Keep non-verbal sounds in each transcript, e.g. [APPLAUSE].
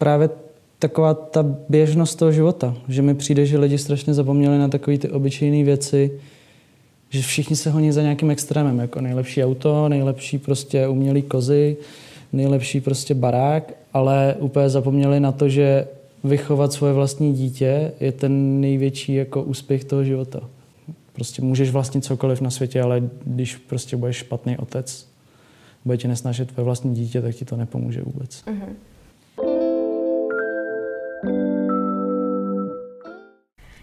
právě taková ta běžnost toho života, že mi přijde, že lidi strašně zapomněli na takové ty obyčejné věci, že všichni se honí za nějakým extrémem, jako nejlepší auto, nejlepší prostě umělý kozy, nejlepší prostě barák, ale úplně zapomněli na to, že vychovat svoje vlastní dítě je ten největší jako úspěch toho života. Prostě můžeš vlastnit cokoliv na světě, ale když prostě budeš špatný otec, bude tě nesnažit tvoje vlastní dítě, tak ti to nepomůže vůbec. Uh-huh.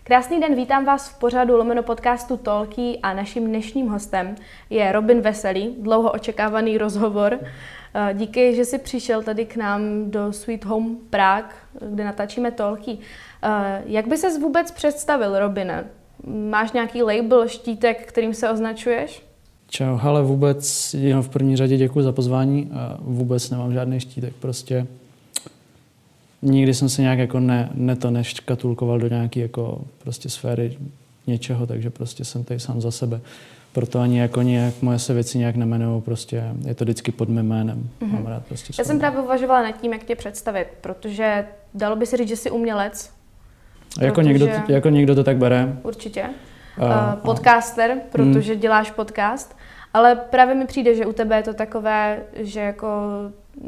Krásný den, vítám vás v pořadu Lomeno podcastu Tolky a naším dnešním hostem je Robin Veselý, dlouho očekávaný rozhovor. Eh, díky, že jsi přišel tady k nám do Sweet Home Prague, kde natáčíme Tolky. Eh, jak by ses vůbec představil, Robine? Máš nějaký label, štítek, kterým se označuješ? Čau, ale vůbec v první řadě děkuji za pozvání. Vůbec nemám žádný štítek, prostě nikdy jsem se nějak jako ne, ne to neškatulkoval do nějaké jako prostě sféry něčeho, takže prostě jsem tady sám za sebe. Proto ani jako nějak moje se věci nějak nemenují, prostě je to vždycky pod mým jménem. Mm-hmm. Mám rád prostě Já jsem právě uvažovala nad tím, jak tě představit, protože dalo by se říct, že jsi umělec. Jako, protože... někdo, jako někdo to tak bere. Určitě. Uh, uh, podcaster, mm. protože mm. děláš podcast. Ale právě mi přijde, že u tebe je to takové, že jako,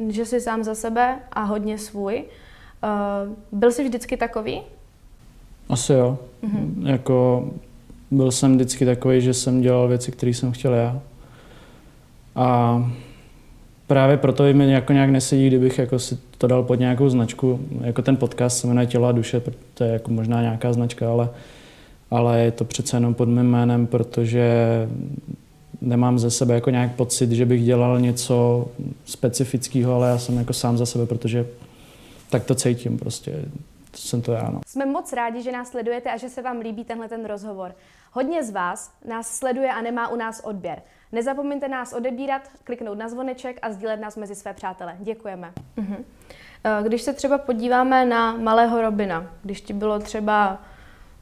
že jsi sám za sebe a hodně svůj. Uh, byl jsi vždycky takový? Asi jo. Mm-hmm. Jako byl jsem vždycky takový, že jsem dělal věci, které jsem chtěl já. A právě proto mi jako nějak nesedí, kdybych jako si to dal pod nějakou značku. Jako ten podcast se jmenuje Tělo a duše, to je jako možná nějaká značka, ale, ale je to přece jenom pod mým jménem, protože nemám ze sebe jako nějak pocit, že bych dělal něco specifického, ale já jsem jako sám za sebe, protože tak to cítím prostě. To jsem to já. No. Jsme moc rádi, že nás sledujete a že se vám líbí tenhle ten rozhovor. Hodně z vás nás sleduje a nemá u nás odběr. Nezapomeňte nás odebírat, kliknout na zvoneček a sdílet nás mezi své přátele. Děkujeme. Uh-huh. Když se třeba podíváme na malého Robina, když ti bylo třeba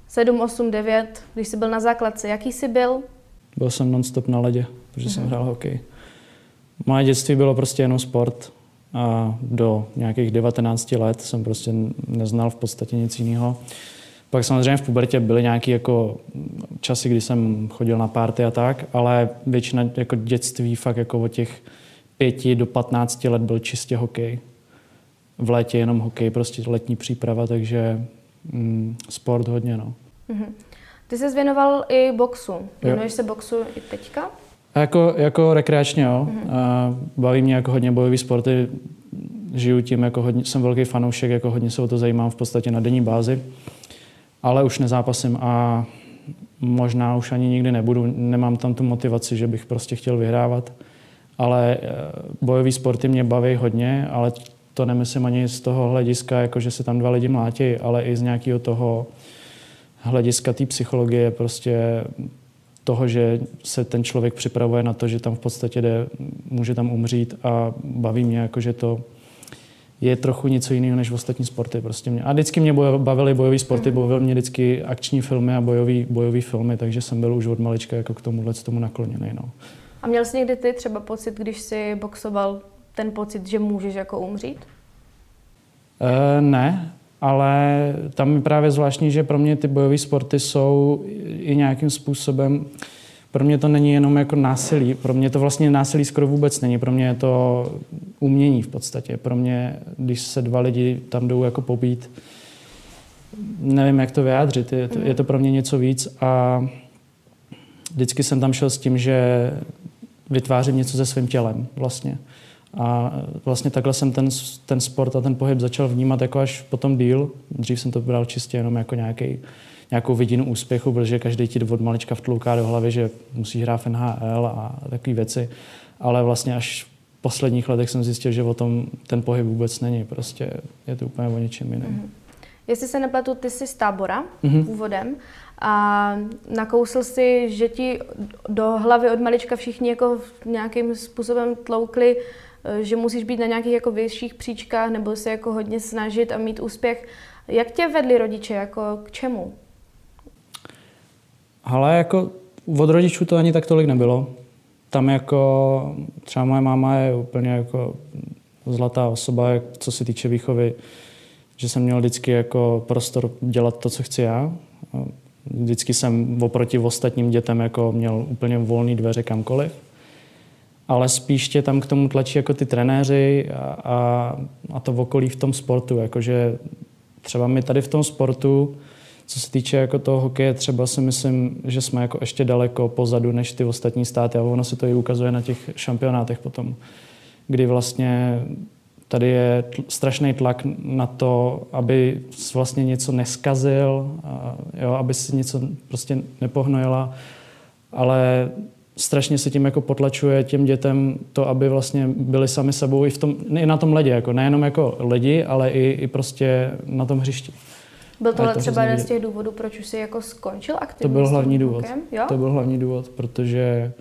7, 8, 9, když jsi byl na základce, jaký jsi byl? Byl jsem nonstop na ledě, protože uh-huh. jsem mhm. hrál hokej. Moje dětství bylo prostě jenom sport a do nějakých 19 let jsem prostě neznal v podstatě nic jiného. Pak samozřejmě v pubertě byly nějaké jako časy, kdy jsem chodil na párty a tak, ale většina jako dětství fakt jako od těch pěti do 15 let byl čistě hokej. V létě jenom hokej, prostě letní příprava, takže mm, sport hodně, no. Mm-hmm. Ty jsi věnoval i boxu. Věnuješ se boxu i teďka? Jako, jako rekreačně, jo. Mm-hmm. A baví mě jako hodně bojové sporty. Žiju tím, jako hodně, jsem velký fanoušek, jako hodně se o to zajímám v podstatě na denní bázi. Ale už nezápasím a možná už ani nikdy nebudu. Nemám tam tu motivaci, že bych prostě chtěl vyhrávat. Ale eh, bojové sporty mě baví hodně, ale to nemyslím ani z toho hlediska, jako že se tam dva lidi mlátí, ale i z nějakého toho hlediska té psychologie, prostě toho, že se ten člověk připravuje na to, že tam v podstatě jde, může tam umřít a baví mě, jako že to je trochu něco jiného než v ostatní sporty. Prostě mě. A vždycky mě bavily bojové sporty, mhm. bavily mě vždycky akční filmy a bojové bojový filmy, takže jsem byl už od malička jako k tomuhle tomu nakloněný. No. A měl jsi někdy ty třeba pocit, když jsi boxoval, ten pocit, že můžeš jako umřít? E, ne, ale tam je právě zvláštní, že pro mě ty bojové sporty jsou i nějakým způsobem, pro mě to není jenom jako násilí, pro mě to vlastně násilí skoro vůbec není, pro mě je to umění v podstatě. Pro mě, když se dva lidi tam jdou jako pobít, nevím, jak to vyjádřit, je to, je to pro mě něco víc a vždycky jsem tam šel s tím, že vytvářím něco se svým tělem vlastně. A vlastně takhle jsem ten, ten sport a ten pohyb začal vnímat jako až potom díl. Dřív jsem to bral čistě jenom jako nějaký, nějakou vidinu úspěchu, protože každý ti od malička vtlouká do hlavy, že musí hrát v NHL a takové věci. Ale vlastně až v posledních letech jsem zjistil, že o tom ten pohyb vůbec není. Prostě je to úplně o něčem jiném. Mm-hmm. Jestli se nepletu, ty jsi z tábora mm-hmm. původem a nakousl si, že ti do hlavy od malička všichni jako nějakým způsobem tloukli Eh, že musíš být na nějakých jako vyšších příčkách nebo se jako hodně snažit a mít úspěch. Jak tě vedli rodiče, jako k čemu? Ale jako od rodičů to ani tak tolik nebylo. Tam jako třeba moje máma je úplně jako zlatá osoba, co se týče výchovy že jsem měl vždycky jako prostor dělat to, co chci já. Vždycky jsem oproti ostatním dětem jako měl úplně volný dveře kamkoliv. Ale spíš tě tam k tomu tlačí jako ty trenéři a, a, a to okolí v tom sportu. Jakože třeba my tady v tom sportu, co se týče jako toho hokeje, třeba si myslím, že jsme jako ještě daleko pozadu než ty ostatní státy a ono se to i ukazuje na těch šampionátech potom, kdy vlastně tady je tl- strašný tlak na to, aby vlastně něco neskazil, a, jo, aby si něco prostě nepohnojila, ale strašně se tím jako potlačuje těm dětem to, aby vlastně byli sami sebou i, v tom, i na tom ledě, jako nejenom jako lidi, ale i, i prostě na tom hřišti. Byl tohle to třeba jeden z těch důvodů, proč už jsi jako skončil aktivně? To byl hlavní důvod. To byl hlavní důvod, protože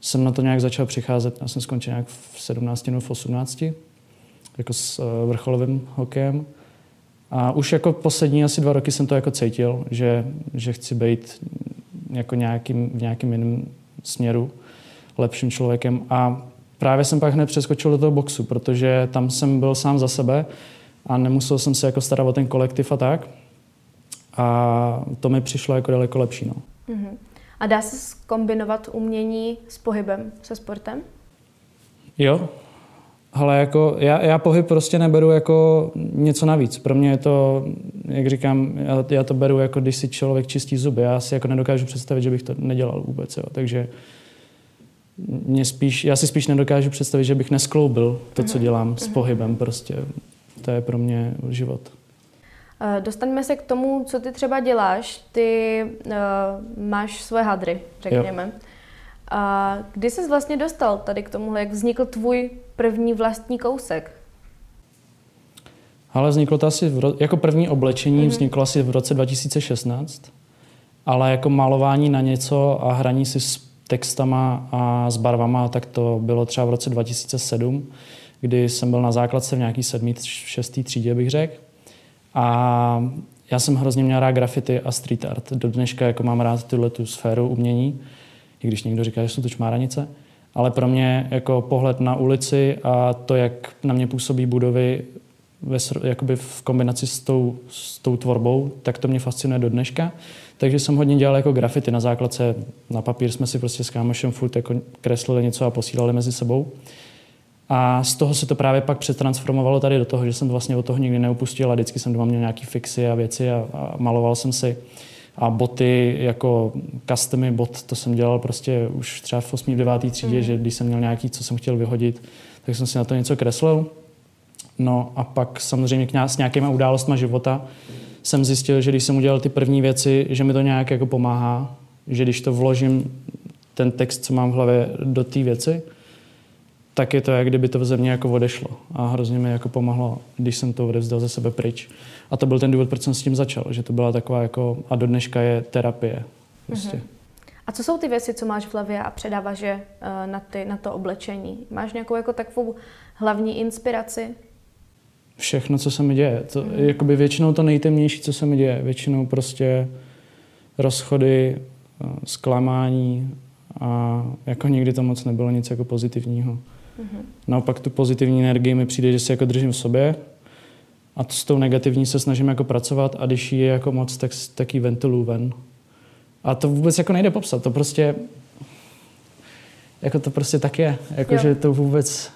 jsem na to nějak začal přicházet. Já jsem skončil nějak v 17 nebo v 18 jako s eh, vrcholovým hokejem. A už jako poslední asi dva roky jsem to jako cítil, že, že chci být jako nějakým, v nějakým jiném směru lepším člověkem. A právě jsem pak hned přeskočil do toho boxu, protože tam jsem byl sám za sebe a nemusel jsem se jako starat o ten kolektiv a tak. A to mi přišlo jako daleko lepší. No. Uh-huh. A dá se kombinovat umění s pohybem, se sportem? Jo, ale jako já, já pohyb prostě neberu jako něco navíc. Pro mě je to, jak říkám, já, já to beru jako když si člověk čistí zuby. Já si jako nedokážu představit, že bych to nedělal vůbec. Jo. Takže mě spíš, já si spíš nedokážu představit, že bych neskloubil to, co mhm. dělám s mhm. pohybem. Prostě to je pro mě život. Eh, dostaňme se k tomu, co ty třeba děláš. Ty uh, máš svoje hadry, řekněme. Jo. A kdy jsi vlastně dostal tady k tomuhle? Jak vznikl tvůj první vlastní kousek? Ale vzniklo to asi, v ro- jako první oblečení mm-hmm. vzniklo asi v roce 2016, ale jako malování na něco a hraní si s textama a s barvama, tak to bylo třeba v roce 2007, kdy jsem byl na základce v nějaký sedmý, šestý třídě, bych řekl. A já jsem hrozně měl rád grafity a street art. Do dneška jako mám rád tuhle tu sféru umění i když někdo říká, že jsou to čmáranice. Ale pro mě jako pohled na ulici a to, jak na mě působí budovy ve, jakoby v kombinaci s tou, s tou tvorbou, tak to mě fascinuje do dneška. Takže jsem hodně dělal jako grafity na základce. Na papír jsme si prostě s kámošem furt jako kreslili něco a posílali mezi sebou. A z toho se to právě pak přetransformovalo tady do toho, že jsem vlastně od toho nikdy neupustil a vždycky jsem doma měl nějaký fixy a věci a, a maloval jsem si a boty jako customy bot, to jsem dělal prostě už třeba v 8. 9. třídě, mm. že když jsem měl nějaký, co jsem chtěl vyhodit, tak jsem si na to něco kreslil. No a pak samozřejmě s nějakýma událostmi života jsem zjistil, že když jsem udělal ty první věci, že mi to nějak jako pomáhá, že když to vložím ten text, co mám v hlavě, do té věci, tak je to, jak kdyby to ze mě jako odešlo. A hrozně mi jako pomohlo, když jsem to odevzdal ze sebe pryč. A to byl ten důvod, proč jsem s tím začal, že to byla taková jako, a do dneška je terapie. Prostě. Mm-hmm. A co jsou ty věci, co máš v hlavě a předáváš je uh, na, ty, na to oblečení? Máš nějakou jako takovou hlavní inspiraci? Všechno, co se mi děje. To, mm. jakoby většinou to nejtemnější, co se mi děje. Většinou prostě rozchody, uh, zklamání a jako nikdy to moc nebylo nic jako pozitivního. Mm-hmm. Naopak tu pozitivní energii mi přijde, že si jako držím v sobě a s tou negativní se snažím jako pracovat a když je jako moc, tak, tak ji ventiluji ven. A to vůbec jako nejde popsat, to prostě jako to prostě tak je. Jako, že to vůbec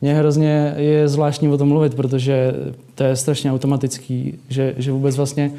mě hrozně je zvláštní o tom mluvit, protože to je strašně automatický, že, že vůbec vlastně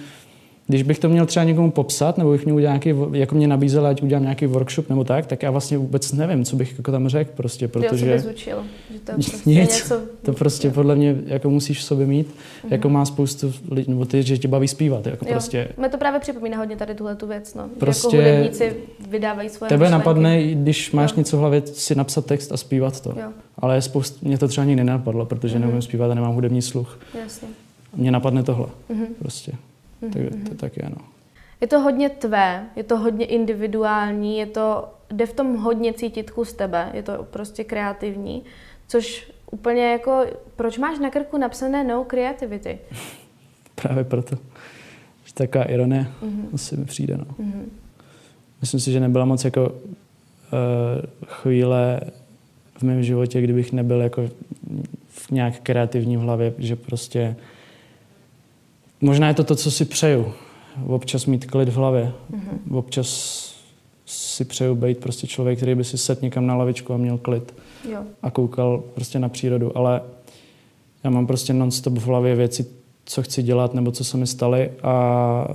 když bych to měl třeba někomu popsat, nebo bych měl udělat nějaký, jako mě nabízel, ať udělám nějaký workshop nebo tak, tak já vlastně vůbec nevím, co bych jako tam řekl, prostě, protože... Jo, učil, že to prostě nic, něco... To prostě jo. podle mě jako musíš v sobě mít, mm-hmm. jako má spoustu lidí, nebo ty, že tě baví zpívat, jako jo. prostě... Mě to právě připomíná hodně tady tuhle tu věc, no. Jako prostě... Jako hudebníci vydávají svoje Tebe myšlenky. napadne, když máš jo. něco v hlavě, si napsat text a zpívat to. Jo. Ale spoustu, mě to třeba ani nenapadlo, protože mm-hmm. neumím zpívat a nemám hudební sluch. Jasně. Mně napadne tohle, mm-hmm. prostě. Mm-hmm. Tak, to tak je, no. Je to hodně tvé, je to hodně individuální, je to, jde v tom hodně cítit kus tebe, je to prostě kreativní, což úplně jako, proč máš na krku napsané no creativity? [LAUGHS] Právě proto. Že taková ironie mm-hmm. asi mi přijde, no. Mm-hmm. Myslím si, že nebyla moc jako uh, chvíle v mém životě, kdybych nebyl jako v nějak kreativní v hlavě, že prostě možná je to to, co si přeju. Občas mít klid v hlavě. Mm-hmm. Občas si přeju být prostě člověk, který by si sedl někam na lavičku a měl klid. Jo. A koukal prostě na přírodu. Ale já mám prostě non-stop v hlavě věci, co chci dělat nebo co se mi staly a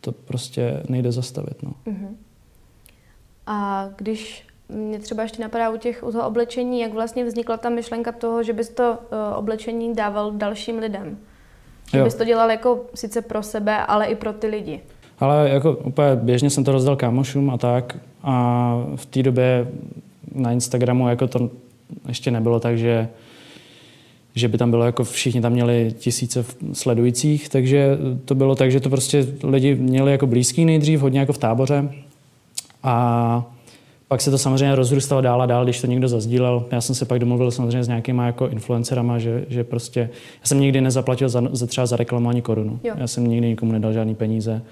to prostě nejde zastavit. No. Uh-huh. A když mě třeba ještě napadá u těch u toho oblečení, jak vlastně vznikla ta myšlenka toho, že bys to uh, oblečení dával dalším lidem. Že bys to dělal jako sice pro sebe, ale i pro ty lidi. Ale jako úplně běžně jsem to rozdal kámošům a tak. A v té době na Instagramu jako to ještě nebylo tak, že že by tam bylo jako všichni tam měli tisíce sledujících, takže to bylo tak, že to prostě lidi měli jako blízký nejdřív, hodně jako v táboře a pak se to samozřejmě rozrůstalo dál a dál, když to někdo zazdílel. Já jsem se pak domluvil samozřejmě s nějakýma jako influencerama, že, že prostě, já jsem nikdy nezaplatil za, za třeba za reklamu ani korunu. Jo. Já jsem nikdy nikomu nedal žádný peníze.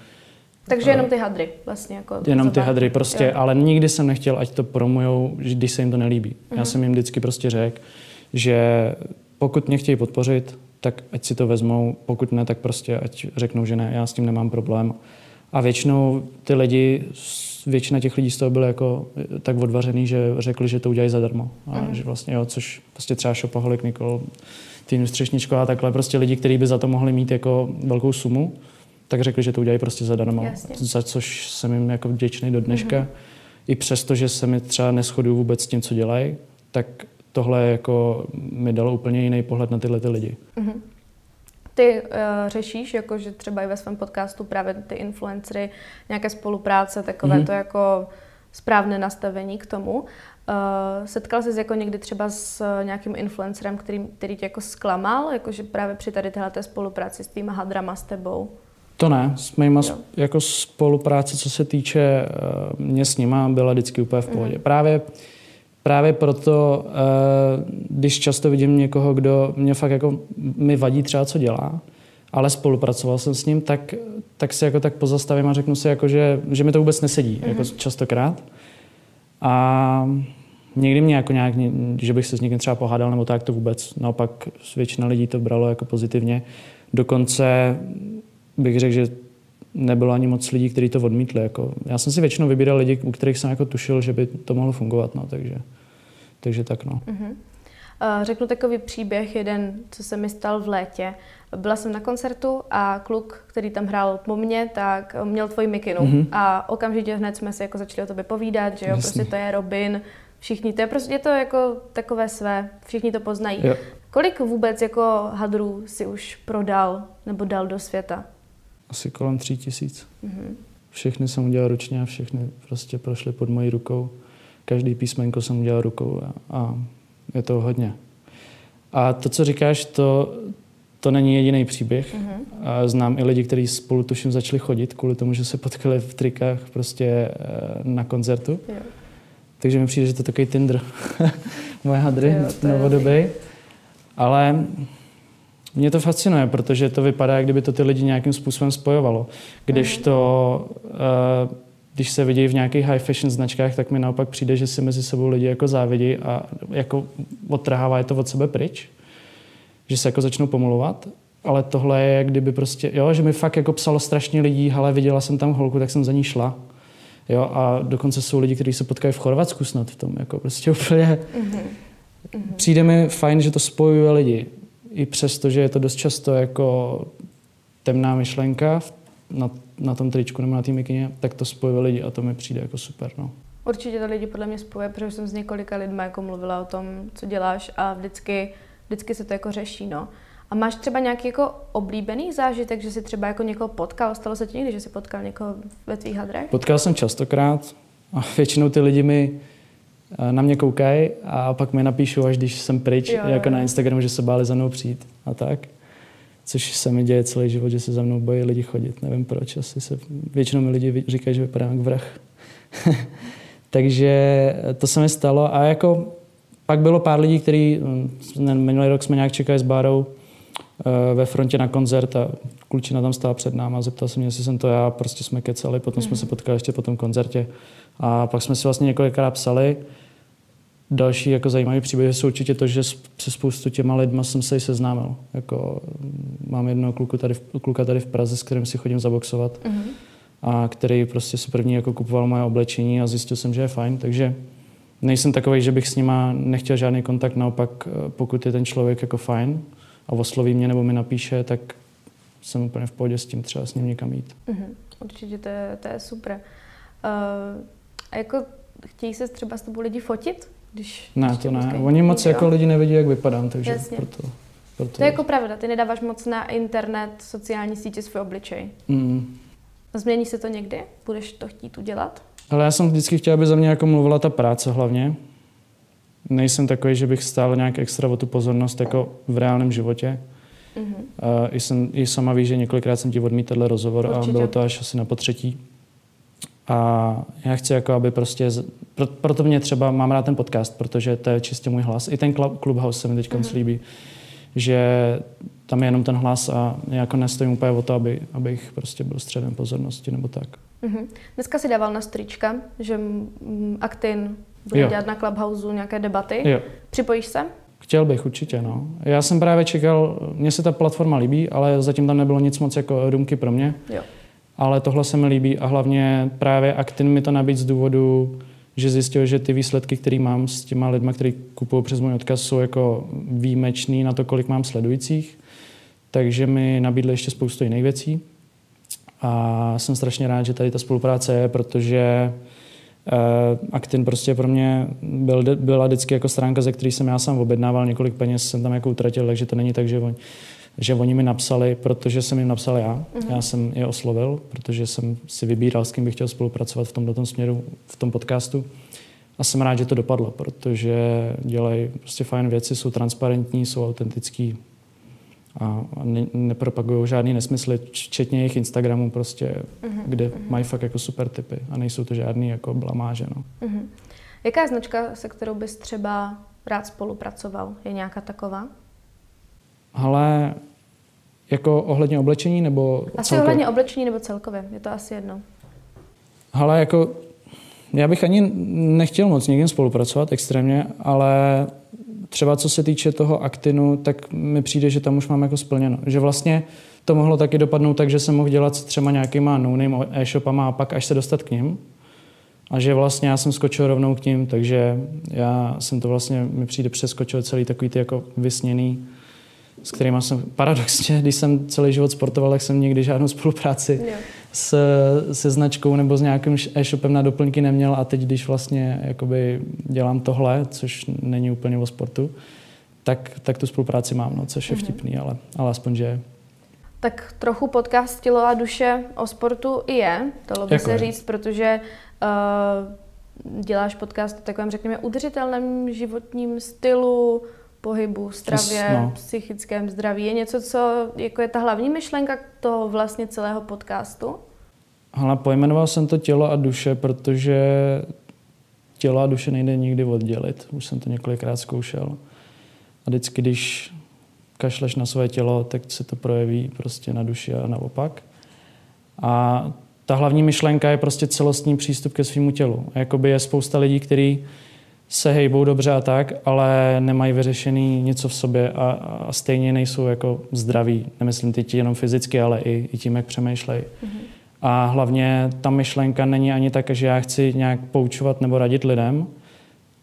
Takže jenom ty hadry vlastně. Jako jenom ty hadry prostě, jo. ale nikdy jsem nechtěl, ať to promujou, když se jim to nelíbí. Mm-hmm. Já mhm. jsem jim vždycky prostě řekl, že pokud mě chtějí podpořit, tak ať si to vezmou, pokud ne, tak prostě ať řeknou, že ne, já s tím nemám problém. A většinou ty lidi, většina těch lidí z toho byly jako tak odvařený, že řekli, že to udělají zadarmo. A mm. že vlastně jo, což prostě třeba Šopaholik, Nikol, Týnu Střešničko a takhle prostě lidi, kteří by za to mohli mít jako velkou sumu, tak řekli, že to udělají prostě zadarmo. Jasně. Za což jsem jim jako vděčný do dneška. Mm. I přesto, že se mi třeba neschoduju vůbec s tím, co dělají, tak tohle jako mi dalo úplně jiný pohled na tyhle ty lidi. Mm-hmm. Ty uh, řešíš, jako, že třeba i ve svém podcastu právě ty influencery, nějaké spolupráce, takové mm-hmm. to jako správné nastavení k tomu. Uh, setkal jsi jako někdy třeba s nějakým influencerem, který, který tě jako zklamal, jakože právě při tady téhle spolupráci s týma hadrama s tebou? To ne, s mýma jo. jako spolupráce, co se týče uh, mě s nima, byla vždycky úplně v pohodě. Mm. Právě právě proto, uh, když často vidím někoho, kdo mě fakt jako mi vadí třeba, co dělá, ale spolupracoval jsem s ním, tak, tak si jako tak pozastavím a řeknu si, jako, že, že mi to vůbec nesedí, mm-hmm. jako častokrát. A někdy mě jako nějak, že bych se s někým třeba pohádal nebo tak, to vůbec. Naopak většina lidí to bralo jako pozitivně. Dokonce bych řekl, že nebylo ani moc lidí, kteří to odmítli. Jako. Já jsem si většinou vybíral lidi, u kterých jsem jako tušil, že by to mohlo fungovat. No, takže, takže tak. No. Uh-huh. Uh, řeknu takový příběh, jeden, co se mi stal v létě. Byla jsem na koncertu a kluk, který tam hrál po mně, tak měl tvoji mikinu. Uh-huh. A okamžitě hned jsme si jako začali o tobě povídat, že jo, prostě to je Robin, všichni, to je prostě je to jako takové své, všichni to poznají. Jo. Kolik vůbec jako hadrů si už prodal nebo dal do světa? Asi kolem tří tisíc. Mm-hmm. Všechny jsem udělal ručně a všechny prostě prošly pod mojí rukou. Každý písmenko jsem udělal rukou a, a je to hodně. A to, co říkáš, to, to není jediný příběh. Mm-hmm. A znám i lidi, kteří spolu tuším začali chodit kvůli tomu, že se potkali v trikách prostě eh, na koncertu. Jo. Takže mi přijde, že to je takový Tinder. [LAUGHS] Moje hadry novodobý. Ale mě to fascinuje, protože to vypadá, jak kdyby to ty lidi nějakým způsobem spojovalo. Když mhm. to, uh, když se vidí v nějakých high fashion značkách, tak mi naopak přijde, že si mezi sebou lidi jako závidí a jako odtrhává je to od sebe pryč. Že se jako začnou pomluvat. Ale tohle je, jak kdyby prostě, jo, že mi fakt jako psalo strašně lidí, ale viděla jsem tam holku, tak jsem za ní šla. Jo, a dokonce jsou lidi, kteří se potkají v Chorvatsku snad v tom, jako prostě úplně. Mm-hmm. Přijde mi fajn, že to spojuje lidi i přesto, že je to dost často jako temná myšlenka na, na tom tričku nebo na té mikině, tak to spojuje lidi a to mi přijde jako super. No. Určitě to lidi podle mě spojuje, protože jsem s několika lidmi jako mluvila o tom, co děláš a vždycky, vždycky se to jako řeší. No. A máš třeba nějaký jako oblíbený zážitek, že jsi třeba jako někoho potkal? Stalo se ti někdy, že jsi potkal někoho ve tvých hadrech? Potkal jsem častokrát a většinou ty lidi mi na mě koukají a pak mi napíšou, až když jsem pryč, jo, jako jo. na Instagramu, že se báli za mnou přijít a tak. Což se mi děje celý život, že se za mnou bojí lidi chodit. Nevím proč, asi se, většinou mi lidi říkají, že vypadám jak vrah. [LAUGHS] Takže to se mi stalo a jako pak bylo pár lidí, kteří mm, minulý rok jsme nějak čekali s Bárou eh, ve frontě na koncert a klučina tam stála před náma a zeptal se mě, jestli jsem to já, prostě jsme kecali, potom mm. jsme se potkali ještě po tom koncertě a pak jsme si vlastně několikrát psali. Další jako zajímavý příběh jsou určitě to, že se spoustu těma lidma jsem se i seznámil. Jako mám jednoho kluku tady, kluka tady v Praze, s kterým si chodím zaboxovat Mhm. a který prostě si první jako kupoval moje oblečení a zjistil jsem, že je fajn, takže nejsem takový, že bych s nima nechtěl žádný kontakt, naopak eh, pokud je ten člověk jako fajn a osloví mě nebo mi napíše, tak jsem úplně v pohodě s tím třeba s ním někam jít. Mhm. Určitě to je, to je super. Uh, a jako chtějí se třeba s tebou lidi fotit? Když, Ne, když to ne. Oni moc Jo. jako lidi nevidí, jak vypadám, takže Jasně. proto, proto. To je jako pravda, ty nedáváš moc na internet, sociální sítě svůj obličej. Mm. Změní se to někdy? Budeš to chtít udělat? Ale já jsem vždycky chtěl, aby za mě jako mluvila ta práce hlavně. Nejsem takový, že bych stál nějak extra o tu pozornost jako v reálném životě. Mhm. Uh, i, jsem, I sama víš, že několikrát jsem ti odmítl tenhle rozhovor Určitě. a bylo to až asi na potřetí. A já chci, jako aby prostě, pro, proto mě třeba, mám rád ten podcast, protože to je čistě můj hlas. I ten Club- Clubhouse se mi teď Mhm. mm-hmm. líbí, že tam je jenom ten hlas a já jako nestojím úplně o to, aby, abych prostě byl středem pozornosti nebo tak. Mhm. Dneska si dával na strička, že Actin bude Jo. dělat na Clubhouse nějaké debaty. Jo. Připojíš se? Chtěl bych určitě, no. Já jsem právě čekal, mně se ta platforma líbí, ale zatím tam nebylo nic moc jako rumky pro mě. Jo. Ale tohle se mi líbí a hlavně právě Actin mi to nabíd z důvodu, že zjistil, že ty výsledky, které mám s těma lidma, kteří kupují přes můj odkaz, jsou jako výjimečný na to, kolik mám sledujících. Takže mi nabídli ještě spoustu jiných věcí. A jsem strašně rád, že tady ta spolupráce je, protože uh, Actin prostě pro mě byl, byla vždycky jako stránka, ze které jsem já sám objednával, několik peněz jsem tam jako utratil, takže to není tak, že oni, že oni mi napsali, protože jsem jim napsal já. Mm-hmm. Já jsem je oslovil, protože jsem si vybíral, s kým bych chtěl spolupracovat v tomto směru, v tom podcastu. A jsem rád, že to dopadlo, protože dělají prostě fajn věci, jsou transparentní, jsou autentický a ne, nepropagují žádný nesmysly, včetně jejich Instagramů prostě, mm-hmm. kde mají fakt jako super typy a nejsou to žádný jako blamáže. No. Mhm. Jaká je značka, se kterou bys třeba rád spolupracoval? Je nějaká taková? Ale jako ohledně oblečení nebo Asi celkově? ohledně oblečení nebo celkově, je to asi jedno. Ale jako já bych ani nechtěl moc někým spolupracovat extrémně, ale třeba co se týče toho aktinu, tak mi přijde, že tam už mám jako splněno. Že vlastně to mohlo taky dopadnout tak, že jsem mohl dělat s třeba nějakýma no-name e-shopama a pak až se dostat k ním. A že vlastně já jsem skočil rovnou k ním, takže já jsem to vlastně, mi přijde přeskočil celý takový ty jako vysněný, s kterými jsem paradoxně, když jsem celý život sportoval, tak jsem nikdy žádnou spolupráci Jo. S, se značkou nebo s nějakým e-shopem na doplňky neměl a teď, když vlastně jakoby dělám tohle, což není úplně o sportu, tak, tak tu spolupráci mám, no, což je vtipný, ale, ale aspoň, že je. Tak trochu podcast Tělo a duše o sportu i je, dalo by Jako se je. říct, protože uh, děláš podcast o takovém, řekněme, udržitelném životním stylu, pohybu, stravě, no. psychickém zdraví. Je něco, co jako je ta hlavní myšlenka toho vlastně celého podcastu? Ale pojmenoval jsem to tělo a duše, protože tělo a duše nejde nikdy oddělit. Už jsem to několikrát zkoušel. A vždycky, když kašleš na své tělo, tak se to projeví prostě na duši a naopak. A ta hlavní myšlenka je prostě celostní přístup ke svému tělu. A Jakoby je spousta lidí, kteří se hejbou dobře a tak, ale nemají vyřešený něco v sobě a, a stejně nejsou jako zdraví. Nemyslím teď jenom fyzicky, ale i, i tím, jak přemýšlejí. A hlavně ta myšlenka není ani tak, že já chci nějak poučovat nebo radit lidem,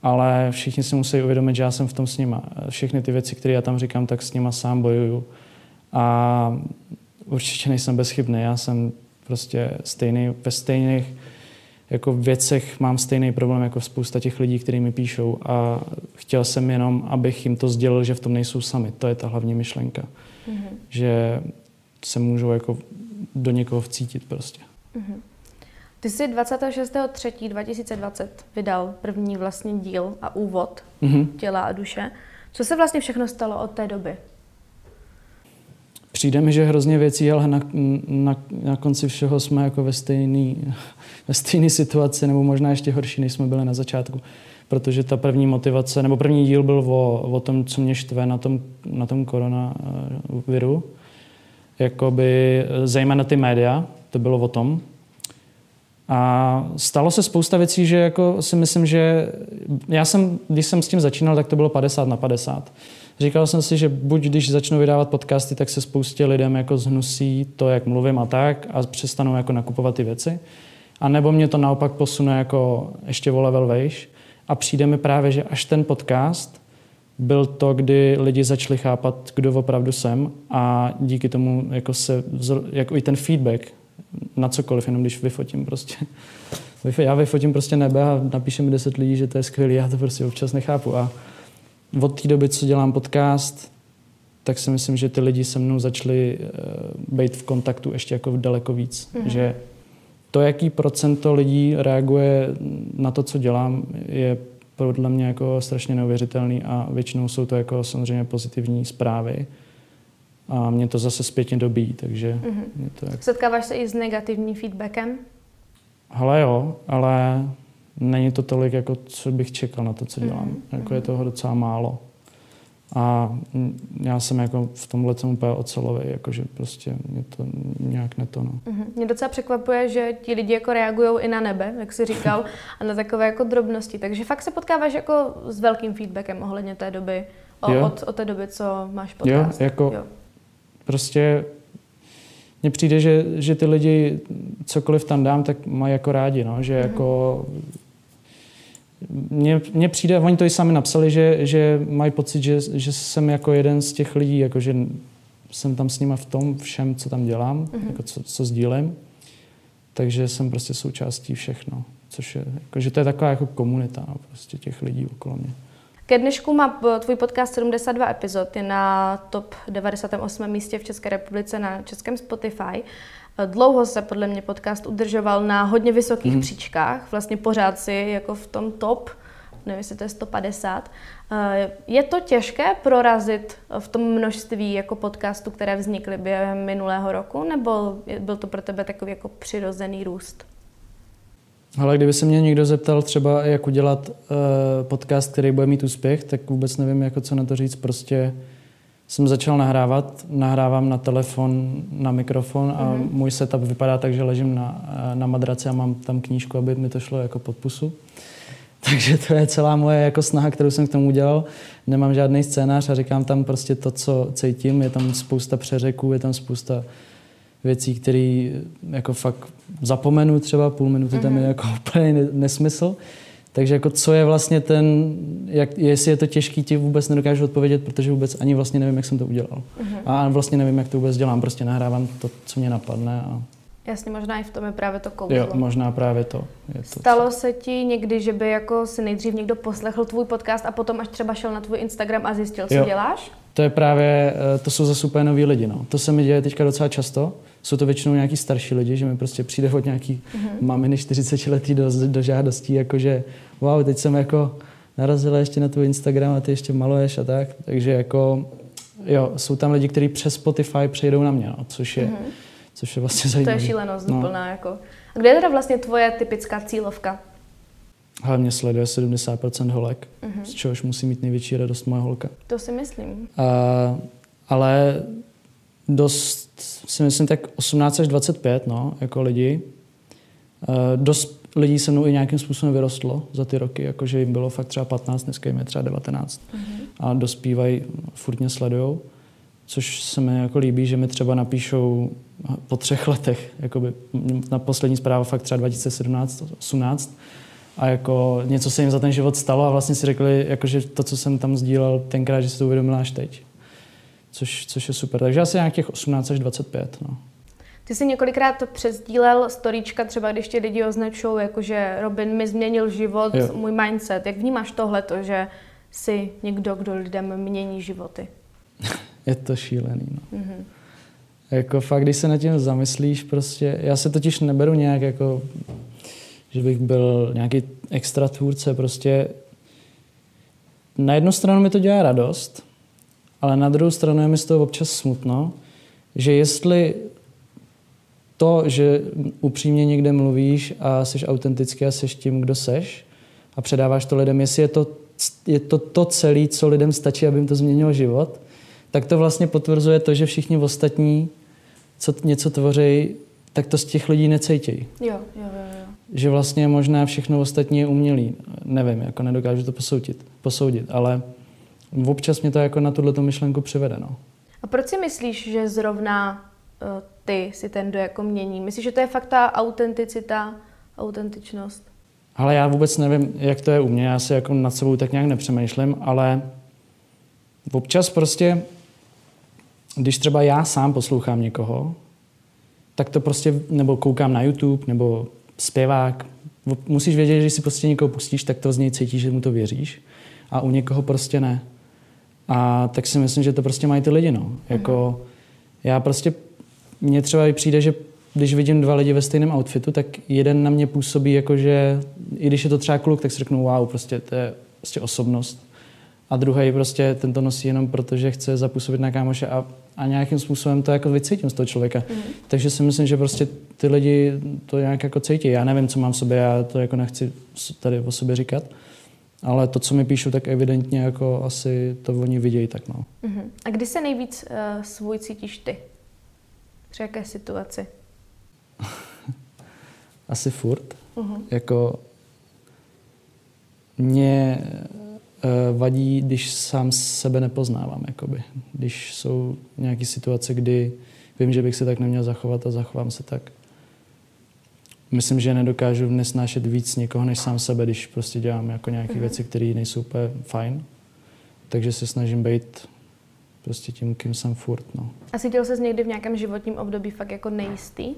ale všichni si musí uvědomit, že já jsem v tom s nima. Všechny ty věci, které já tam říkám, tak s nima sám bojuju. A určitě nejsem bezchybný. Já jsem prostě stejný, ve stejných jako věcech mám stejný problém jako spousta těch lidí, kteří mi píšou a chtěl jsem jenom, abych jim to sdělil, že v tom nejsou sami. To je ta hlavní myšlenka. Mm-hmm. Že se můžou jako do někoho vcítit prostě. Mm-hmm. Ty jsi 26.3.2020 vydal první vlastně díl a úvod Mhm. těla a duše. Co se vlastně všechno stalo od té doby? Přijde mi, že hrozně věcí, ale na, na, na konci všeho jsme jako ve stejné [LAUGHS] ve stejný situaci, nebo možná ještě horší, než jsme byli na začátku. Protože ta první motivace, nebo první díl byl o, o tom, co mě štve na tom, na tom koronaviru. Jakoby, zejména ty média, to bylo o tom. A stalo se spousta věcí, že jako si myslím, že já jsem, když jsem s tím začínal, tak to bylo 50 na 50. Říkal jsem si, že buď když začnu vydávat podcasty, tak se spoustě lidem jako zhnusí to, jak mluvím a tak a přestanou jako nakupovat ty věci. A nebo mě to naopak posune jako ještě o level vejš a přijde mi právě, že až ten podcast byl to, kdy lidi začali chápat, kdo opravdu jsem a díky tomu jako se, jako i ten feedback na cokoliv, jenom když vyfotím prostě. [LAUGHS] Já vyfotím prostě nebe a napíše mi deset lidí, že to je skvělé, já to prostě občas nechápu. A od té doby, co dělám podcast, tak si myslím, že ty lidi se mnou začali uh, být v kontaktu ještě jako daleko víc. Mm-hmm. Že to, jaký procento lidí reaguje na to, co dělám, je podle mě jako strašně neuvěřitelný a většinou jsou to jako samozřejmě pozitivní zprávy. A mě to zase zpětně dobí, takže... Mm-hmm. to jako... Setkáváš se i s negativním feedbackem? Ale jo, ale není to tolik, jako co bych čekal na to, co dělám. Mm-hmm. Jako je toho docela málo. A já jsem jako v tomhle jsem úplně ocelový, jakože prostě mě to nějak neto. No. Mm-hmm. Mě docela překvapuje, že ti lidi jako reagují i na nebe, jak jsi říkal, [LAUGHS] a na takové jako drobnosti. Takže fakt se potkáváš jako s velkým feedbackem ohledně té doby, o, od, od té doby, co máš podcast. Jo, jako jo. prostě mně přijde, že, že ty lidi cokoliv tam dám, tak mají jako rádi, no? že mm-hmm. jako mně, mně přijde, oni to i sami napsali, že, že mají pocit, že, že jsem jako jeden z těch lidí, jako že jsem tam s nima v tom všem, co tam dělám, mm-hmm. jako co, co sdílím. Takže jsem prostě součástí všechno. Což je, jako, že to je taková jako komunita no, prostě těch lidí okolo mě. Ke dnešku má tvůj podcast 72 epizod, je na top 98. místě v České republice na českém Spotify. Dlouho se podle mě podcast udržoval na hodně vysokých mm. příčkách, vlastně pořád si jako v tom top, nevím, jestli to je 150. Eh, je to těžké prorazit v tom množství jako podcastů, které vznikly během minulého roku, nebo byl to pro tebe takový jako přirozený růst? Ale kdyby se mě někdo zeptal třeba, jak udělat uh, podcast, který bude mít úspěch, tak vůbec nevím, jako co na to říct. Prostě jsem začal nahrávat, nahrávám na telefon, na mikrofon a mm-hmm. můj setup vypadá tak, že ležím na, na madraci a mám tam knížku, aby mi to šlo jako pod pusu. [LAUGHS] Takže to je celá moje jako snaha, kterou jsem k tomu udělal. Nemám žádný scénář a říkám tam prostě to, co cítím. Je tam spousta přeřeků, je tam spousta věcí, které jako fakt zapomenu třeba půl minuty, mm-hmm. tam je mhm. jako [LAUGHS] úplně nesmysl. Takže jako co je vlastně ten, jak, jestli je to těžký, ti vůbec nedokážu odpovědět, protože vůbec ani vlastně nevím, jak jsem to udělal. Uh-huh. A vlastně nevím, jak to vůbec dělám, prostě nahrávám to, co mě napadne. A... Jasně, možná i v tom je právě to kouzlo. Jo, možná právě to. Je to Stalo co... se ti někdy, že by jako si nejdřív někdo poslechl tvůj podcast a potom až třeba šel na tvůj Instagram a zjistil, co jo. děláš? To je právě, eh, to jsou zase úplně noví lidi. No. To se mi děje teďka docela často. Jsou to většinou nějaký starší lidi, že mi prostě přijde od nějaký mm-hmm. maminy 40 letý do, do žádostí, jakože wow, teď jsem jako narazila ještě na tvůj Instagram a ty ještě maluješ a tak. Takže jako, jo, jsou tam lidi, kteří přes Spotify přejdou na mě, no, což je, mm-hmm. což je vlastně zajímavé. To je šílenost no. plná, jako. A kde je teda vlastně tvoje typická cílovka? Hlavně sleduje 70% holek, mm-hmm. z čehož musí mít největší radost moje holka. To si myslím. A, ale dost, si myslím, tak 18 až 25, no, jako lidi. Uh, dost lidí se mnou i nějakým způsobem vyrostlo za ty roky, jakože jim bylo fakt třeba 15, dneska jim je třeba 19 mm-hmm. a dospívají, furt mě sledujou, což se mi jako líbí, že mi třeba napíšou po třech letech, jakoby na poslední zpráva fakt třeba 2017, 18 a jako něco se jim za ten život stalo a vlastně si řekli, jakože to, co jsem tam sdílel tenkrát, že se to uvědomil až teď. Což, což je super. Takže asi nějakých 18 až 25. No. Ty jsi několikrát přesdílel storíčka, třeba když tě lidi označují, jakože Robin mi změnil život, jo. můj mindset. Jak vnímáš tohle, to, že jsi někdo, kdo lidem mění životy? [LAUGHS] Je to šílený, no. Mm-hmm. Jako fakt, když se nad tím zamyslíš, prostě, já se totiž neberu nějak jako, že bych byl nějaký extra tvůrce, prostě na jednu stranu mi to dělá radost, ale na druhou stranu je mi z toho občas smutno, že jestli to, že upřímně někde mluvíš a jsi autentický a jsi tím, kdo seš a předáváš to lidem, jestli je to, je to to celé, co lidem stačí, aby jim to změnilo život, tak to vlastně potvrzuje to, že všichni ostatní, co něco tvoří, tak to z těch lidí necejtějí. Jo, jo, jo, jo. že vlastně možná všechno ostatní je umělý. Nevím, jako nedokážu to posoudit, posoudit ale občas mě to jako na tuhle myšlenku přivede. No. A proč si myslíš, že zrovna uh, ty si ten, kdo jako mění? Myslíš, že to je fakt ta autenticita, autentičnost? Ale já vůbec nevím, jak to je u mě, já si jako nad sebou tak nějak nepřemýšlím, ale občas prostě, když třeba já sám poslouchám někoho, tak to prostě, nebo koukám na YouTube, nebo zpěvák, musíš vědět, že když si prostě někoho pustíš, tak to z něj cítíš, že mu to věříš a u někoho prostě ne. A tak si myslím, že to prostě mají ty lidi, no. Jako, já prostě, mně třeba i přijde, že když vidím dva lidi ve stejném outfitu, tak jeden na mě působí jako, že i když je to třeba kluk, tak si řeknu, wow, prostě to je prostě osobnost. A druhý prostě ten to nosí jenom proto, že chce zapůsobit na kámoše a, a nějakým způsobem to jako vycítím z toho člověka. Mm. Takže si myslím, že prostě ty lidi to nějak jako cítí. Já nevím, co mám v sobě, já to jako nechci tady o sobě říkat. Ale to, co mi píšu, tak evidentně jako asi to oni vidějí tak no. Uh-huh. A kdy se nejvíc uh, svůj cítíš ty? Při jaké situaci? [LAUGHS] asi furt. Uh-huh. Jako mě uh, vadí, když sám sebe nepoznávám. Jakoby. Když jsou nějaké situace, kdy vím, že bych se tak neměl zachovat a zachovám se tak myslím, že nedokážu nesnášet víc někoho než sám sebe, když prostě dělám jako nějaké mm-hmm. věci, které nejsou úplně fajn. Takže se snažím být prostě tím, kým jsem furt. No. A cítil ses někdy v nějakém životním období fakt jako nejistý?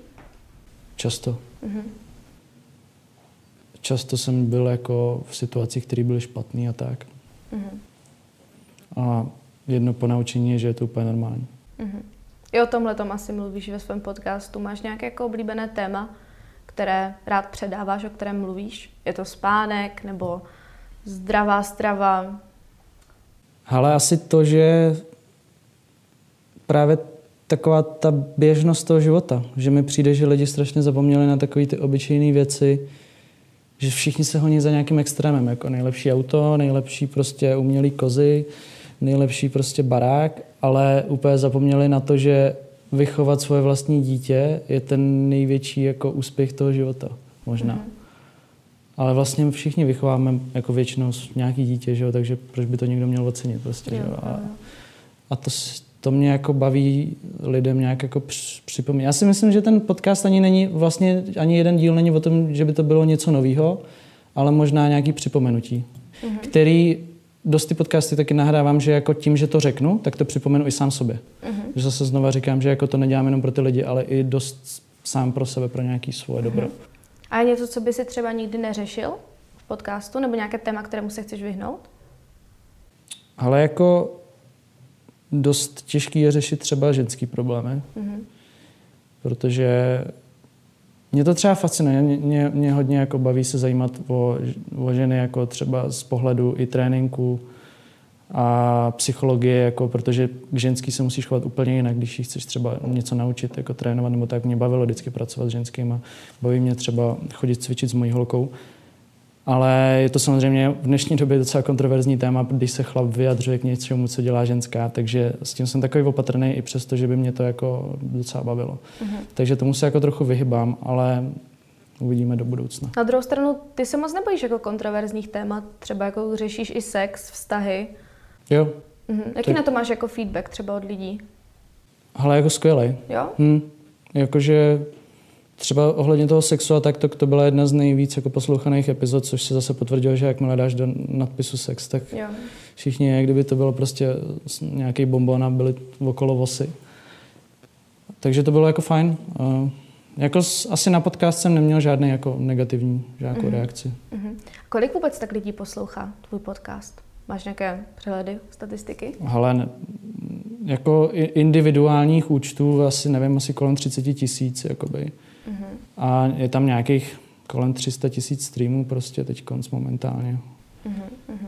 Často. Mm-hmm. Často jsem byl jako v situacích, které byly špatné a tak. Mm-hmm. A jedno ponaučení je, že je to úplně normální. Mm-hmm. I o tomhle tom asi mluvíš ve svém podcastu. Máš nějaké jako oblíbené téma, které rád předáváš, o kterém mluvíš? Je to spánek nebo zdravá strava? Ale asi to, že právě taková ta běžnost toho života, že mi přijde, že lidi strašně zapomněli na takové ty obyčejné věci, že všichni se honí za nějakým extrémem, jako nejlepší auto, nejlepší prostě umělý kozy, nejlepší prostě barák, ale úplně zapomněli na to, že vychovat svoje vlastní dítě je ten největší jako úspěch toho života, možná. Mm-hmm. Ale vlastně všichni vychováme jako většinou nějaký dítě, že jo? takže proč by to někdo měl ocenit prostě, jo, že jo? A, a to, to mě jako baví lidem nějak jako připomínat. Já si myslím, že ten podcast ani není vlastně, ani jeden díl není o tom, že by to bylo něco nového, ale možná nějaký připomenutí, mm-hmm. který dost ty podcasty taky nahrávám, že jako tím, že to řeknu, tak to připomenu i sám sobě. Uh-huh. Že zase znova říkám, že jako to nedělám jenom pro ty lidi, ale i dost sám pro sebe, pro nějaký svoje uh-huh. dobro. A je něco, co by si třeba nikdy neřešil v podcastu, nebo nějaké téma, kterému se chceš vyhnout? Ale jako dost těžký je řešit třeba ženský problémy, uh-huh. protože mě to třeba fascinuje, mě, mě, hodně jako baví se zajímat o, o ženy jako třeba z pohledu i tréninku a psychologie, jako, protože k ženský se musíš chovat úplně jinak, když jí chceš třeba něco naučit, jako trénovat, nebo tak mě bavilo vždycky pracovat s ženskými. Baví mě třeba chodit cvičit s mojí holkou. Ale je to samozřejmě v dnešní době docela kontroverzní téma, když se chlap vyjadřuje k něčemu, co dělá ženská, takže s tím jsem takový opatrný i přesto, že by mě to jako docela bavilo. Uh-huh. Takže tomu se jako trochu vyhybám, ale uvidíme do budoucna. Na druhou stranu, ty se moc nebojíš jako kontroverzních témat, třeba jako řešíš i sex, vztahy. Jo. Uh-huh. Jaký tak... na to máš jako feedback třeba od lidí? Ale jako skvělý. Jo? Hm. Jakože Třeba ohledně toho sexu a tak to, to byla jedna z nejvíc jako poslouchaných epizod, což se zase potvrdilo, že jakmile dáš do nadpisu sex, tak jo. všichni, jak kdyby to bylo prostě nějaký bonbon a byli okolo vosy. Takže to bylo jako fajn. Uh, jako s, asi na podcast jsem neměl žádný jako negativní žádnou mm-hmm. reakci. Mm-hmm. Kolik vůbec tak lidí poslouchá tvůj podcast? Máš nějaké přehledy, statistiky? Ale ne, jako individuálních účtů asi nevím, asi kolem 30 tisíc. Jakoby. Mm-hmm. A je tam nějakých kolem 300 tisíc streamů prostě teď konc momentálně. Mm-hmm.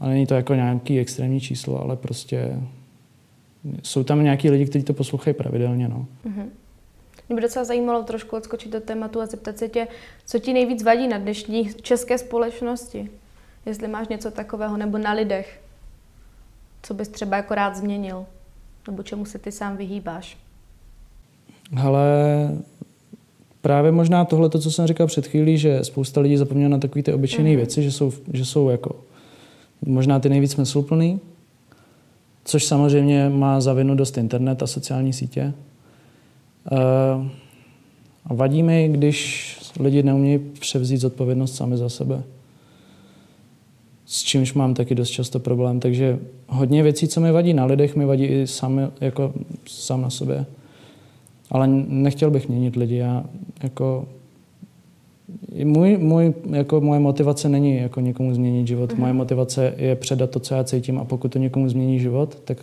A není to jako nějaký extrémní číslo, ale prostě jsou tam nějaký lidi, kteří to poslouchají pravidelně. No. Mm-hmm. Mě by docela zajímalo trošku odskočit do tématu a zeptat se tě, co ti nejvíc vadí na dnešní české společnosti? Jestli máš něco takového, nebo na lidech, co bys třeba jako rád změnil, nebo čemu se ty sám vyhýbáš? Ale právě možná tohle, to, co jsem říkal před chvílí, že spousta lidí zapomněla na takové ty obyčejné Mhm. věci, že jsou, že jsou jako možná ty nejvíc smysluplný, což samozřejmě má za vinu dost internet a sociální sítě. Uh, a vadí mi, když lidi neumějí převzít zodpovědnost sami za sebe. S čímž mám taky dost často problém. Takže hodně věcí, co mi vadí na lidech, mi vadí i sami, jako sám na sobě. Ale nechtěl bych měnit lidi. Já jako můj, můj, jako moje motivace není jako někomu změnit život. Moje motivace je předat to, co já cítím a pokud to někomu změní život, tak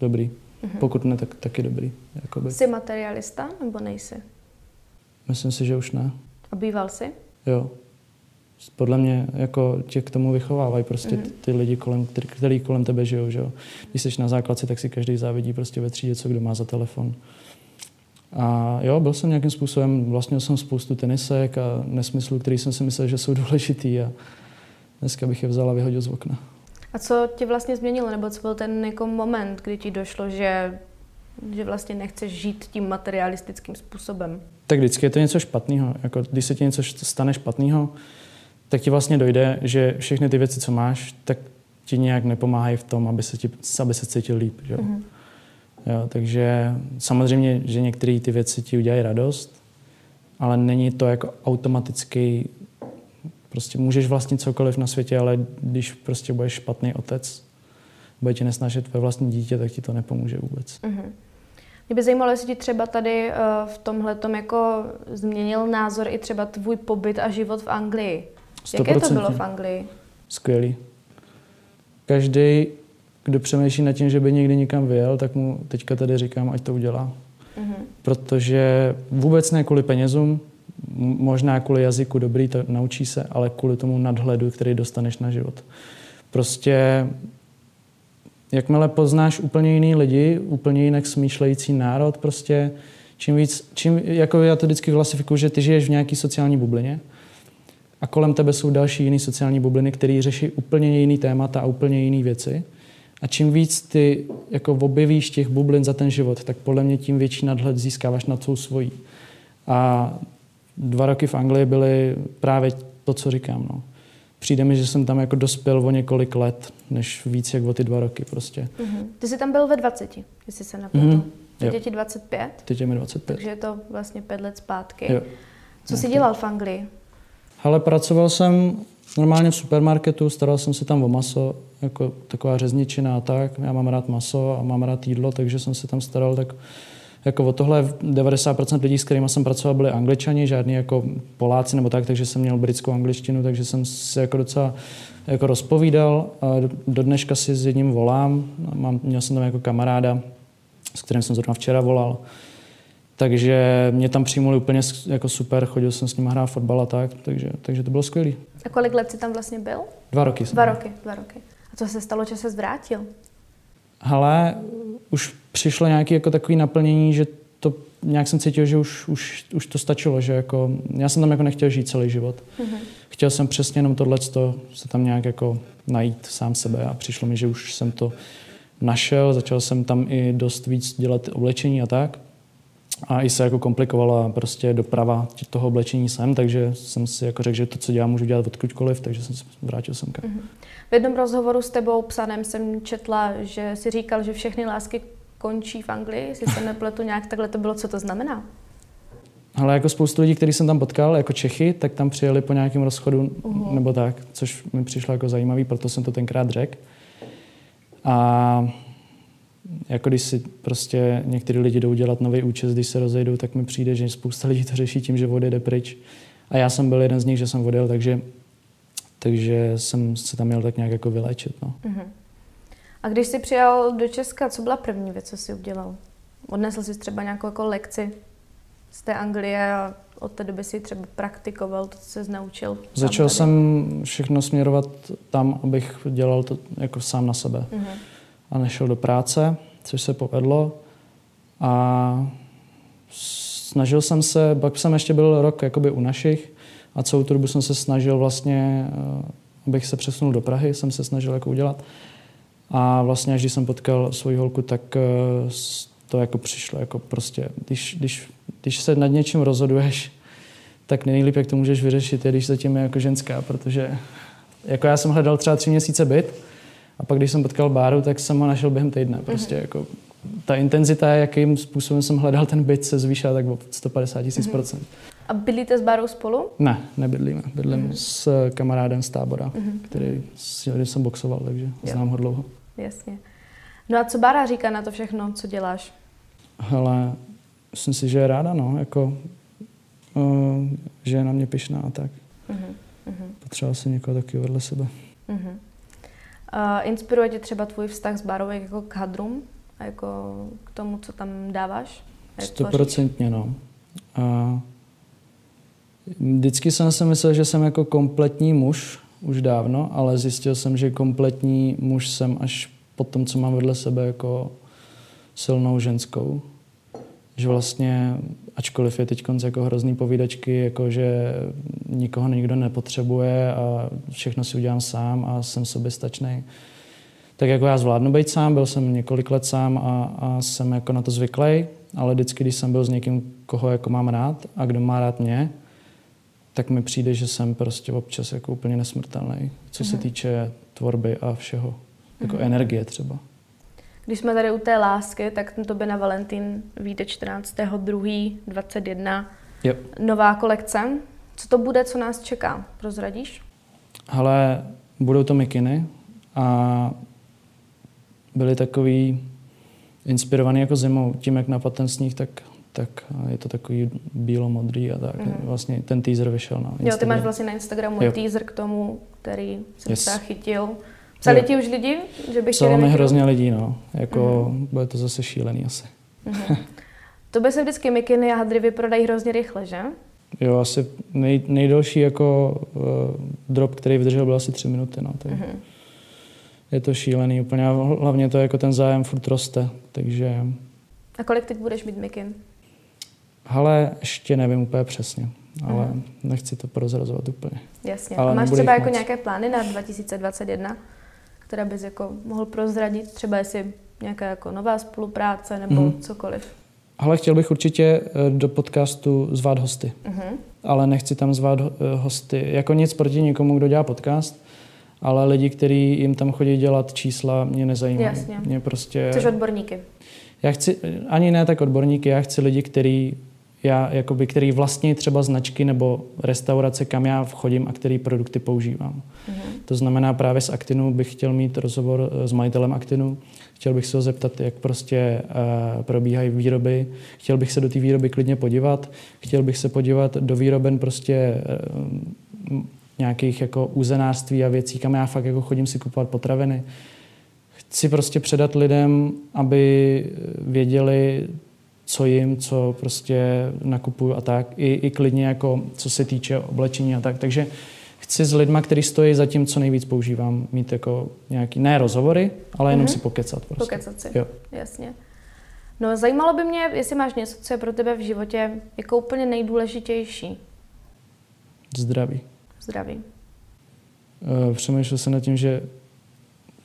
dobrý. Pokud ne, tak taky dobrý. Jakoby. Jsi materialista nebo nejsi? Myslím si, že už ne. A býval jsi? Jo. Podle mě jako tě k tomu vychovávají prostě ty, ty lidi, kolem, který, který kolem tebe žijou. Že jo? Když jsi na základce, tak si každý závidí prostě ve třídě, co kdo má za telefon. A jo, byl jsem nějakým způsobem, vlastnil jsem spoustu tenisek a nesmyslů, který jsem si myslel, že jsou [LAUGHS] důležitý a dneska bych je vzal a vyhodil z okna. A co tě vlastně změnilo, nebo co byl ten jako moment, kdy ti došlo, že, že vlastně nechceš žít tím materialistickým způsobem? Tak vždycky je to něco špatného. Jako, když se ti něco stane špatného, tak ti vlastně dojde, že všechny ty věci, co máš, tak ti nějak nepomáhají v tom, aby se, ti, aby se cítil líp. Že? Mm-hmm. Jo, takže samozřejmě, že některé ty věci ti udělají radost, ale není to jako automaticky, prostě můžeš vlastnit cokoliv na světě, ale když prostě budeš špatný otec, bude ti nesnažit ve vlastní dítě, tak ti to nepomůže vůbec. Mm-hmm. Mě by zajímalo, jestli ti třeba tady uh, v tomhle jako změnil názor i třeba tvůj pobyt a život v Anglii. Jaké to bylo v Anglii? Skvělý. Každý, kdo přemýšlí nad tím, že by někdy někam vyjel, tak mu teďka tady říkám, ať to udělá. Mm-hmm. Protože vůbec ne kvůli penězům, možná kvůli jazyku dobrý, to naučí se, ale kvůli tomu nadhledu, který dostaneš na život. Prostě jakmile poznáš úplně jiný lidi, úplně jinak smýšlející národ, prostě čím víc, čím, jako já to vždycky klasifikuju, že ty žiješ v nějaký sociální bublině a kolem tebe jsou další jiné sociální bubliny, které řeší úplně jiný témata a úplně jiné věci. A čím víc ty jako objevíš těch bublin za ten život, tak podle mě tím větší nadhled získáváš na celou svojí. A dva roky v Anglii byly právě to, co říkám. No. Přijde mi, že jsem tam jako dospěl o několik let, než víc jak o ty dva roky prostě. Mm-hmm. Ty jsi tam byl ve 20, jestli se nepletu. Mm-hmm. Teď je ti 25? Teď je mi 25. Takže je to vlastně pět let zpátky. Jo. Co jsi dělal v Anglii? Ale pracoval jsem normálně v supermarketu, staral jsem se tam o maso, jako taková řezničina a tak. Já mám rád maso a mám rád jídlo, takže jsem se tam staral tak jako o tohle 90% lidí, s kterými jsem pracoval, byli angličani, žádní jako Poláci nebo tak, takže jsem měl britskou angličtinu, takže jsem se jako docela jako rozpovídal. A do dneška si s jedním volám, mám, měl jsem tam jako kamaráda, s kterým jsem zrovna včera volal. Takže mě tam přijmuli úplně jako super, chodil jsem s ním hrát fotbal a tak, takže, takže to bylo skvělé. A kolik let jsi tam vlastně byl? Dva roky. Jsem dva roky, dva roky. A co se stalo, že se zvrátil? Ale už přišlo nějaké jako takové naplnění, že to nějak jsem cítil, že už, už, už to stačilo, že jako, já jsem tam jako nechtěl žít celý život. Mm-hmm. Chtěl jsem přesně jenom tohle se tam nějak jako najít sám sebe a přišlo mi, že už jsem to našel, začal jsem tam i dost víc dělat oblečení a tak. A i se jako komplikovala prostě doprava toho oblečení sem, takže jsem si jako řekl, že to, co dělám, můžu dělat odkudkoliv, takže jsem se vrátil semka. Mm-hmm. V jednom rozhovoru s tebou psanem jsem četla, že si říkal, že všechny lásky končí v Anglii, jestli se nepletu nějak takhle to bylo, co to znamená? Ale jako spoustu lidí, který jsem tam potkal, jako Čechy, tak tam přijeli po nějakém rozchodu uh-huh. nebo tak, což mi přišlo jako zajímavý, proto jsem to tenkrát řekl. A jako když si prostě některý lidi jdou dělat nový účest, když se rozejdou, tak mi přijde, že spousta lidí to řeší tím, že odjede pryč. A já jsem byl jeden z nich, že jsem odjel, takže, takže jsem se tam měl tak nějak jako vyléčit. No. Uh-huh. A když jsi přijel do Česka, co byla první věc, co jsi udělal? Odnesl jsi třeba nějakou jako lekci z té Anglie a od té doby si třeba praktikoval to, co jsi naučil? Začal tady? jsem všechno směrovat tam, abych dělal to jako sám na sebe. Uh-huh. A nešel do práce, což se povedlo. A snažil jsem se, pak jsem ještě byl rok jakoby u našich a celou tu dobu jsem se snažil vlastně, abych se přesunul do Prahy, jsem se snažil jako udělat. A vlastně, až když jsem potkal svoji holku, tak to jako přišlo, jako prostě, když, když, když se nad něčím rozhoduješ, tak nejlíp, jak to můžeš vyřešit, je, když zatím je jako ženská, protože jako já jsem hledal třeba tři měsíce byt a pak, když jsem potkal Báru, tak jsem ho našel během týdne. Prostě mm-hmm. jako ta intenzita, jakým způsobem jsem hledal ten byt, se zvýšila tak o 150 tisíc mm-hmm. procent. A bydlíte s Bárou spolu? Ne, nebydlíme. Bydlím mm-hmm. s kamarádem z tábora, mm-hmm. který s jsem boxoval, takže jo. znám ho dlouho. Jasně. No a co Bára říká na to všechno, co děláš? Hele, myslím si, že je ráda, no, jako, uh, že je na mě pyšná a tak. Uh-huh. Potřeboval jsem někoho taky vedle sebe. Uh-huh. Uh, inspiruje tě třeba tvůj vztah s Bárou jako k hadrům? A jako k tomu, co tam dáváš? Stoprocentně, no. A vždycky jsem si myslel, že jsem jako kompletní muž, už dávno, ale zjistil jsem, že kompletní muž jsem až po tom, co mám vedle sebe jako silnou ženskou. Že vlastně, ačkoliv je teď jako hrozný povídačky, jako že nikoho nikdo nepotřebuje a všechno si udělám sám a jsem soběstačný, tak jako já zvládnu být sám, byl jsem několik let sám a, a jsem jako na to zvyklý, ale vždycky, když jsem byl s někým, koho jako mám rád a kdo má rád mě, tak mi přijde, že jsem prostě občas jako úplně nesmrtelný, co se mhm. týče tvorby a všeho. Jako mm. energie třeba. Když jsme tady u té lásky, tak to by na Valentín vyjde 14.2.21. Yep. Nová kolekce. Co to bude, co nás čeká? Prozradíš? Ale budou to mikiny a byly takový inspirovaný jako zimou. Tím, jak napadl ten sníh, tak, tak je to takový bílo-modrý a tak. Mm-hmm. Vlastně ten teaser vyšel na Instagram. Jo, ty máš vlastně na Instagramu jo. teaser k tomu, který jsem yes. se chytil. Psali jo. ti už lidi, že bych Psalo mi hrozně lidí, no. Jako, mm-hmm. bude to zase šílený asi. Mm-hmm. to by se vždycky mikiny a hadry vyprodají hrozně rychle, že? Jo, asi nej, nejdelší jako uh, drop, který vydržel, byl asi tři minuty. No, tak mm-hmm. Je to šílený úplně. A hlavně to jako ten zájem furt roste, takže... A kolik teď budeš mít mikin? Ale ještě nevím úplně přesně, ale mm. nechci to prozrazovat úplně. Jasně. Ale a máš třeba jako moc. nějaké plány na 2021, které bys jako mohl prozradit? Třeba jestli nějaká jako nová spolupráce nebo mm. cokoliv? Ale chtěl bych určitě eh, do podcastu zvát hosty. Mm-hmm. Ale nechci tam zvát eh, hosty. Jako nic proti někomu, kdo dělá podcast, ale lidi, kteří jim tam chodí dělat čísla, mě nezajímají. Jasně. Mě prostě... Což odborníky. Já chci, ani ne tak odborníky, já chci lidi, který já, jakoby, který vlastní třeba značky nebo restaurace, kam já vchodím a který produkty používám. Mm-hmm. To znamená právě z Actinu bych chtěl mít rozhovor eh, s majitelem Actinu, chtěl bych se ho zeptat, jak prostě uh, probíhají výroby, chtěl bych se do té výroby klidně podívat, chtěl bych se podívat do výroben prostě uh, nějakých jako uzenářství a věcí, kam já fakt jako chodím si kupovat potraviny. Chci prostě předat lidem, aby věděli, co jim, co prostě nakupuju a tak. I, i klidně jako co se týče oblečení a tak. Takže chci s lidma, kteří stojí za tím, co nejvíc používám, mít jako nějaký, ne rozhovory, ale jenom mm-hmm. si pokecat. Prostě. Pokecat si, jo. jasně. No zajímalo by mě, jestli máš něco, co je pro tebe v životě jako úplně nejdůležitější. Zdraví. Zdraví. Uh, přemýšlel jsem nad tím, že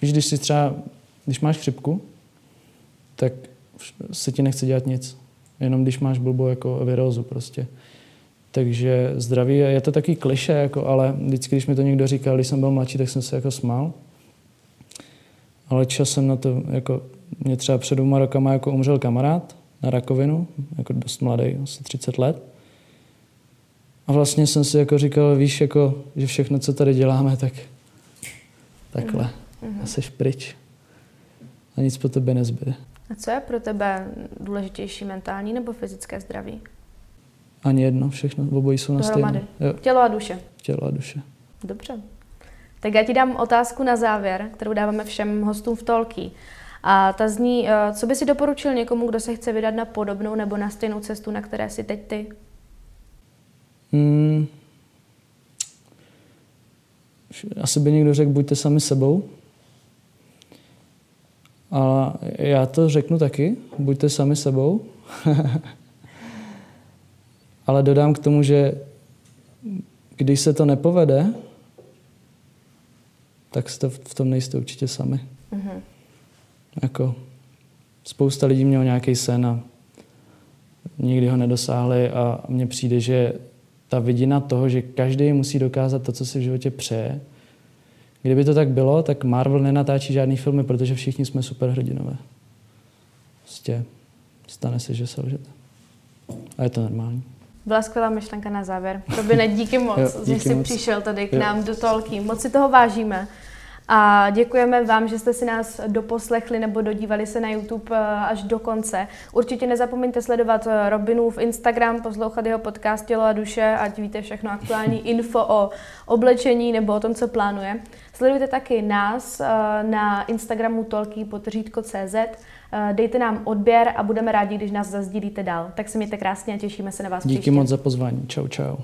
víš, když si třeba, když máš chřipku, tak se ti nechce dělat nic. Jenom když máš blbou jako virózu prostě. Takže zdraví, je to taky kliše, jako, ale vždycky, když mi to někdo říkal, když jsem byl mladší, tak jsem se jako smál. Ale časem na to, jako mě třeba před dvěma rokama jako umřel kamarád na rakovinu, jako dost mladý, asi 30 let. A vlastně jsem si jako říkal, víš, jako, že všechno, co tady děláme, tak takhle. Mm-hmm. A jsi pryč. A nic po tebe nezbyde. A co je pro tebe důležitější, mentální nebo fyzické zdraví? Ani jedno, všechno, obojí jsou na stejné. Tělo a duše. Tělo a duše. Dobře. Tak já ti dám otázku na závěr, kterou dáváme všem hostům v Tolky. A ta zní, eh, co by si doporučil někomu, kdo se chce vydat na podobnou nebo na stejnou cestu, na které jsi teď ty? Hmm. Asi by někdo řekl, buďte sami sebou. A já to řeknu taky, buďte sami sebou. [LAUGHS] Ale dodám k tomu, že když se to nepovede, tak jste v tom nejste určitě sami. Mm-hmm. Jako, spousta lidí mělo nějaký sen a nikdy ho nedosáhli a mně přijde, že ta vidina toho, že každý musí dokázat to, co si v životě přeje. Kdyby to tak bylo, tak Marvel nenatáčí žádný filmy, protože všichni jsme superhrdinové. Prostě stane se, že selžete. A je to normální. Byla skvělá myšlenka na závěr. Robine, díky moc, [LAUGHS] jo, díky že jsi moc. přišel tady k jo. nám do Tolky. Moc si toho vážíme. A děkujeme vám, že jste si nás doposlechli nebo dodívali se na YouTube eh, až do konce. Určitě nezapomeňte sledovat eh, Robinův Instagram, poslouchat jeho podcast Tělo a duše, ať víte všechno aktuální [LAUGHS] info o oblečení nebo o tom, co plánuje. Sledujte taky nás eh, na Instagramu tolky CZ. Dejte nám odběr a budeme rádi, když nás zazdílíte dál. Tak se mějte krásně a těšíme se na vás Díky příště. moc za pozvání. Čau, čau.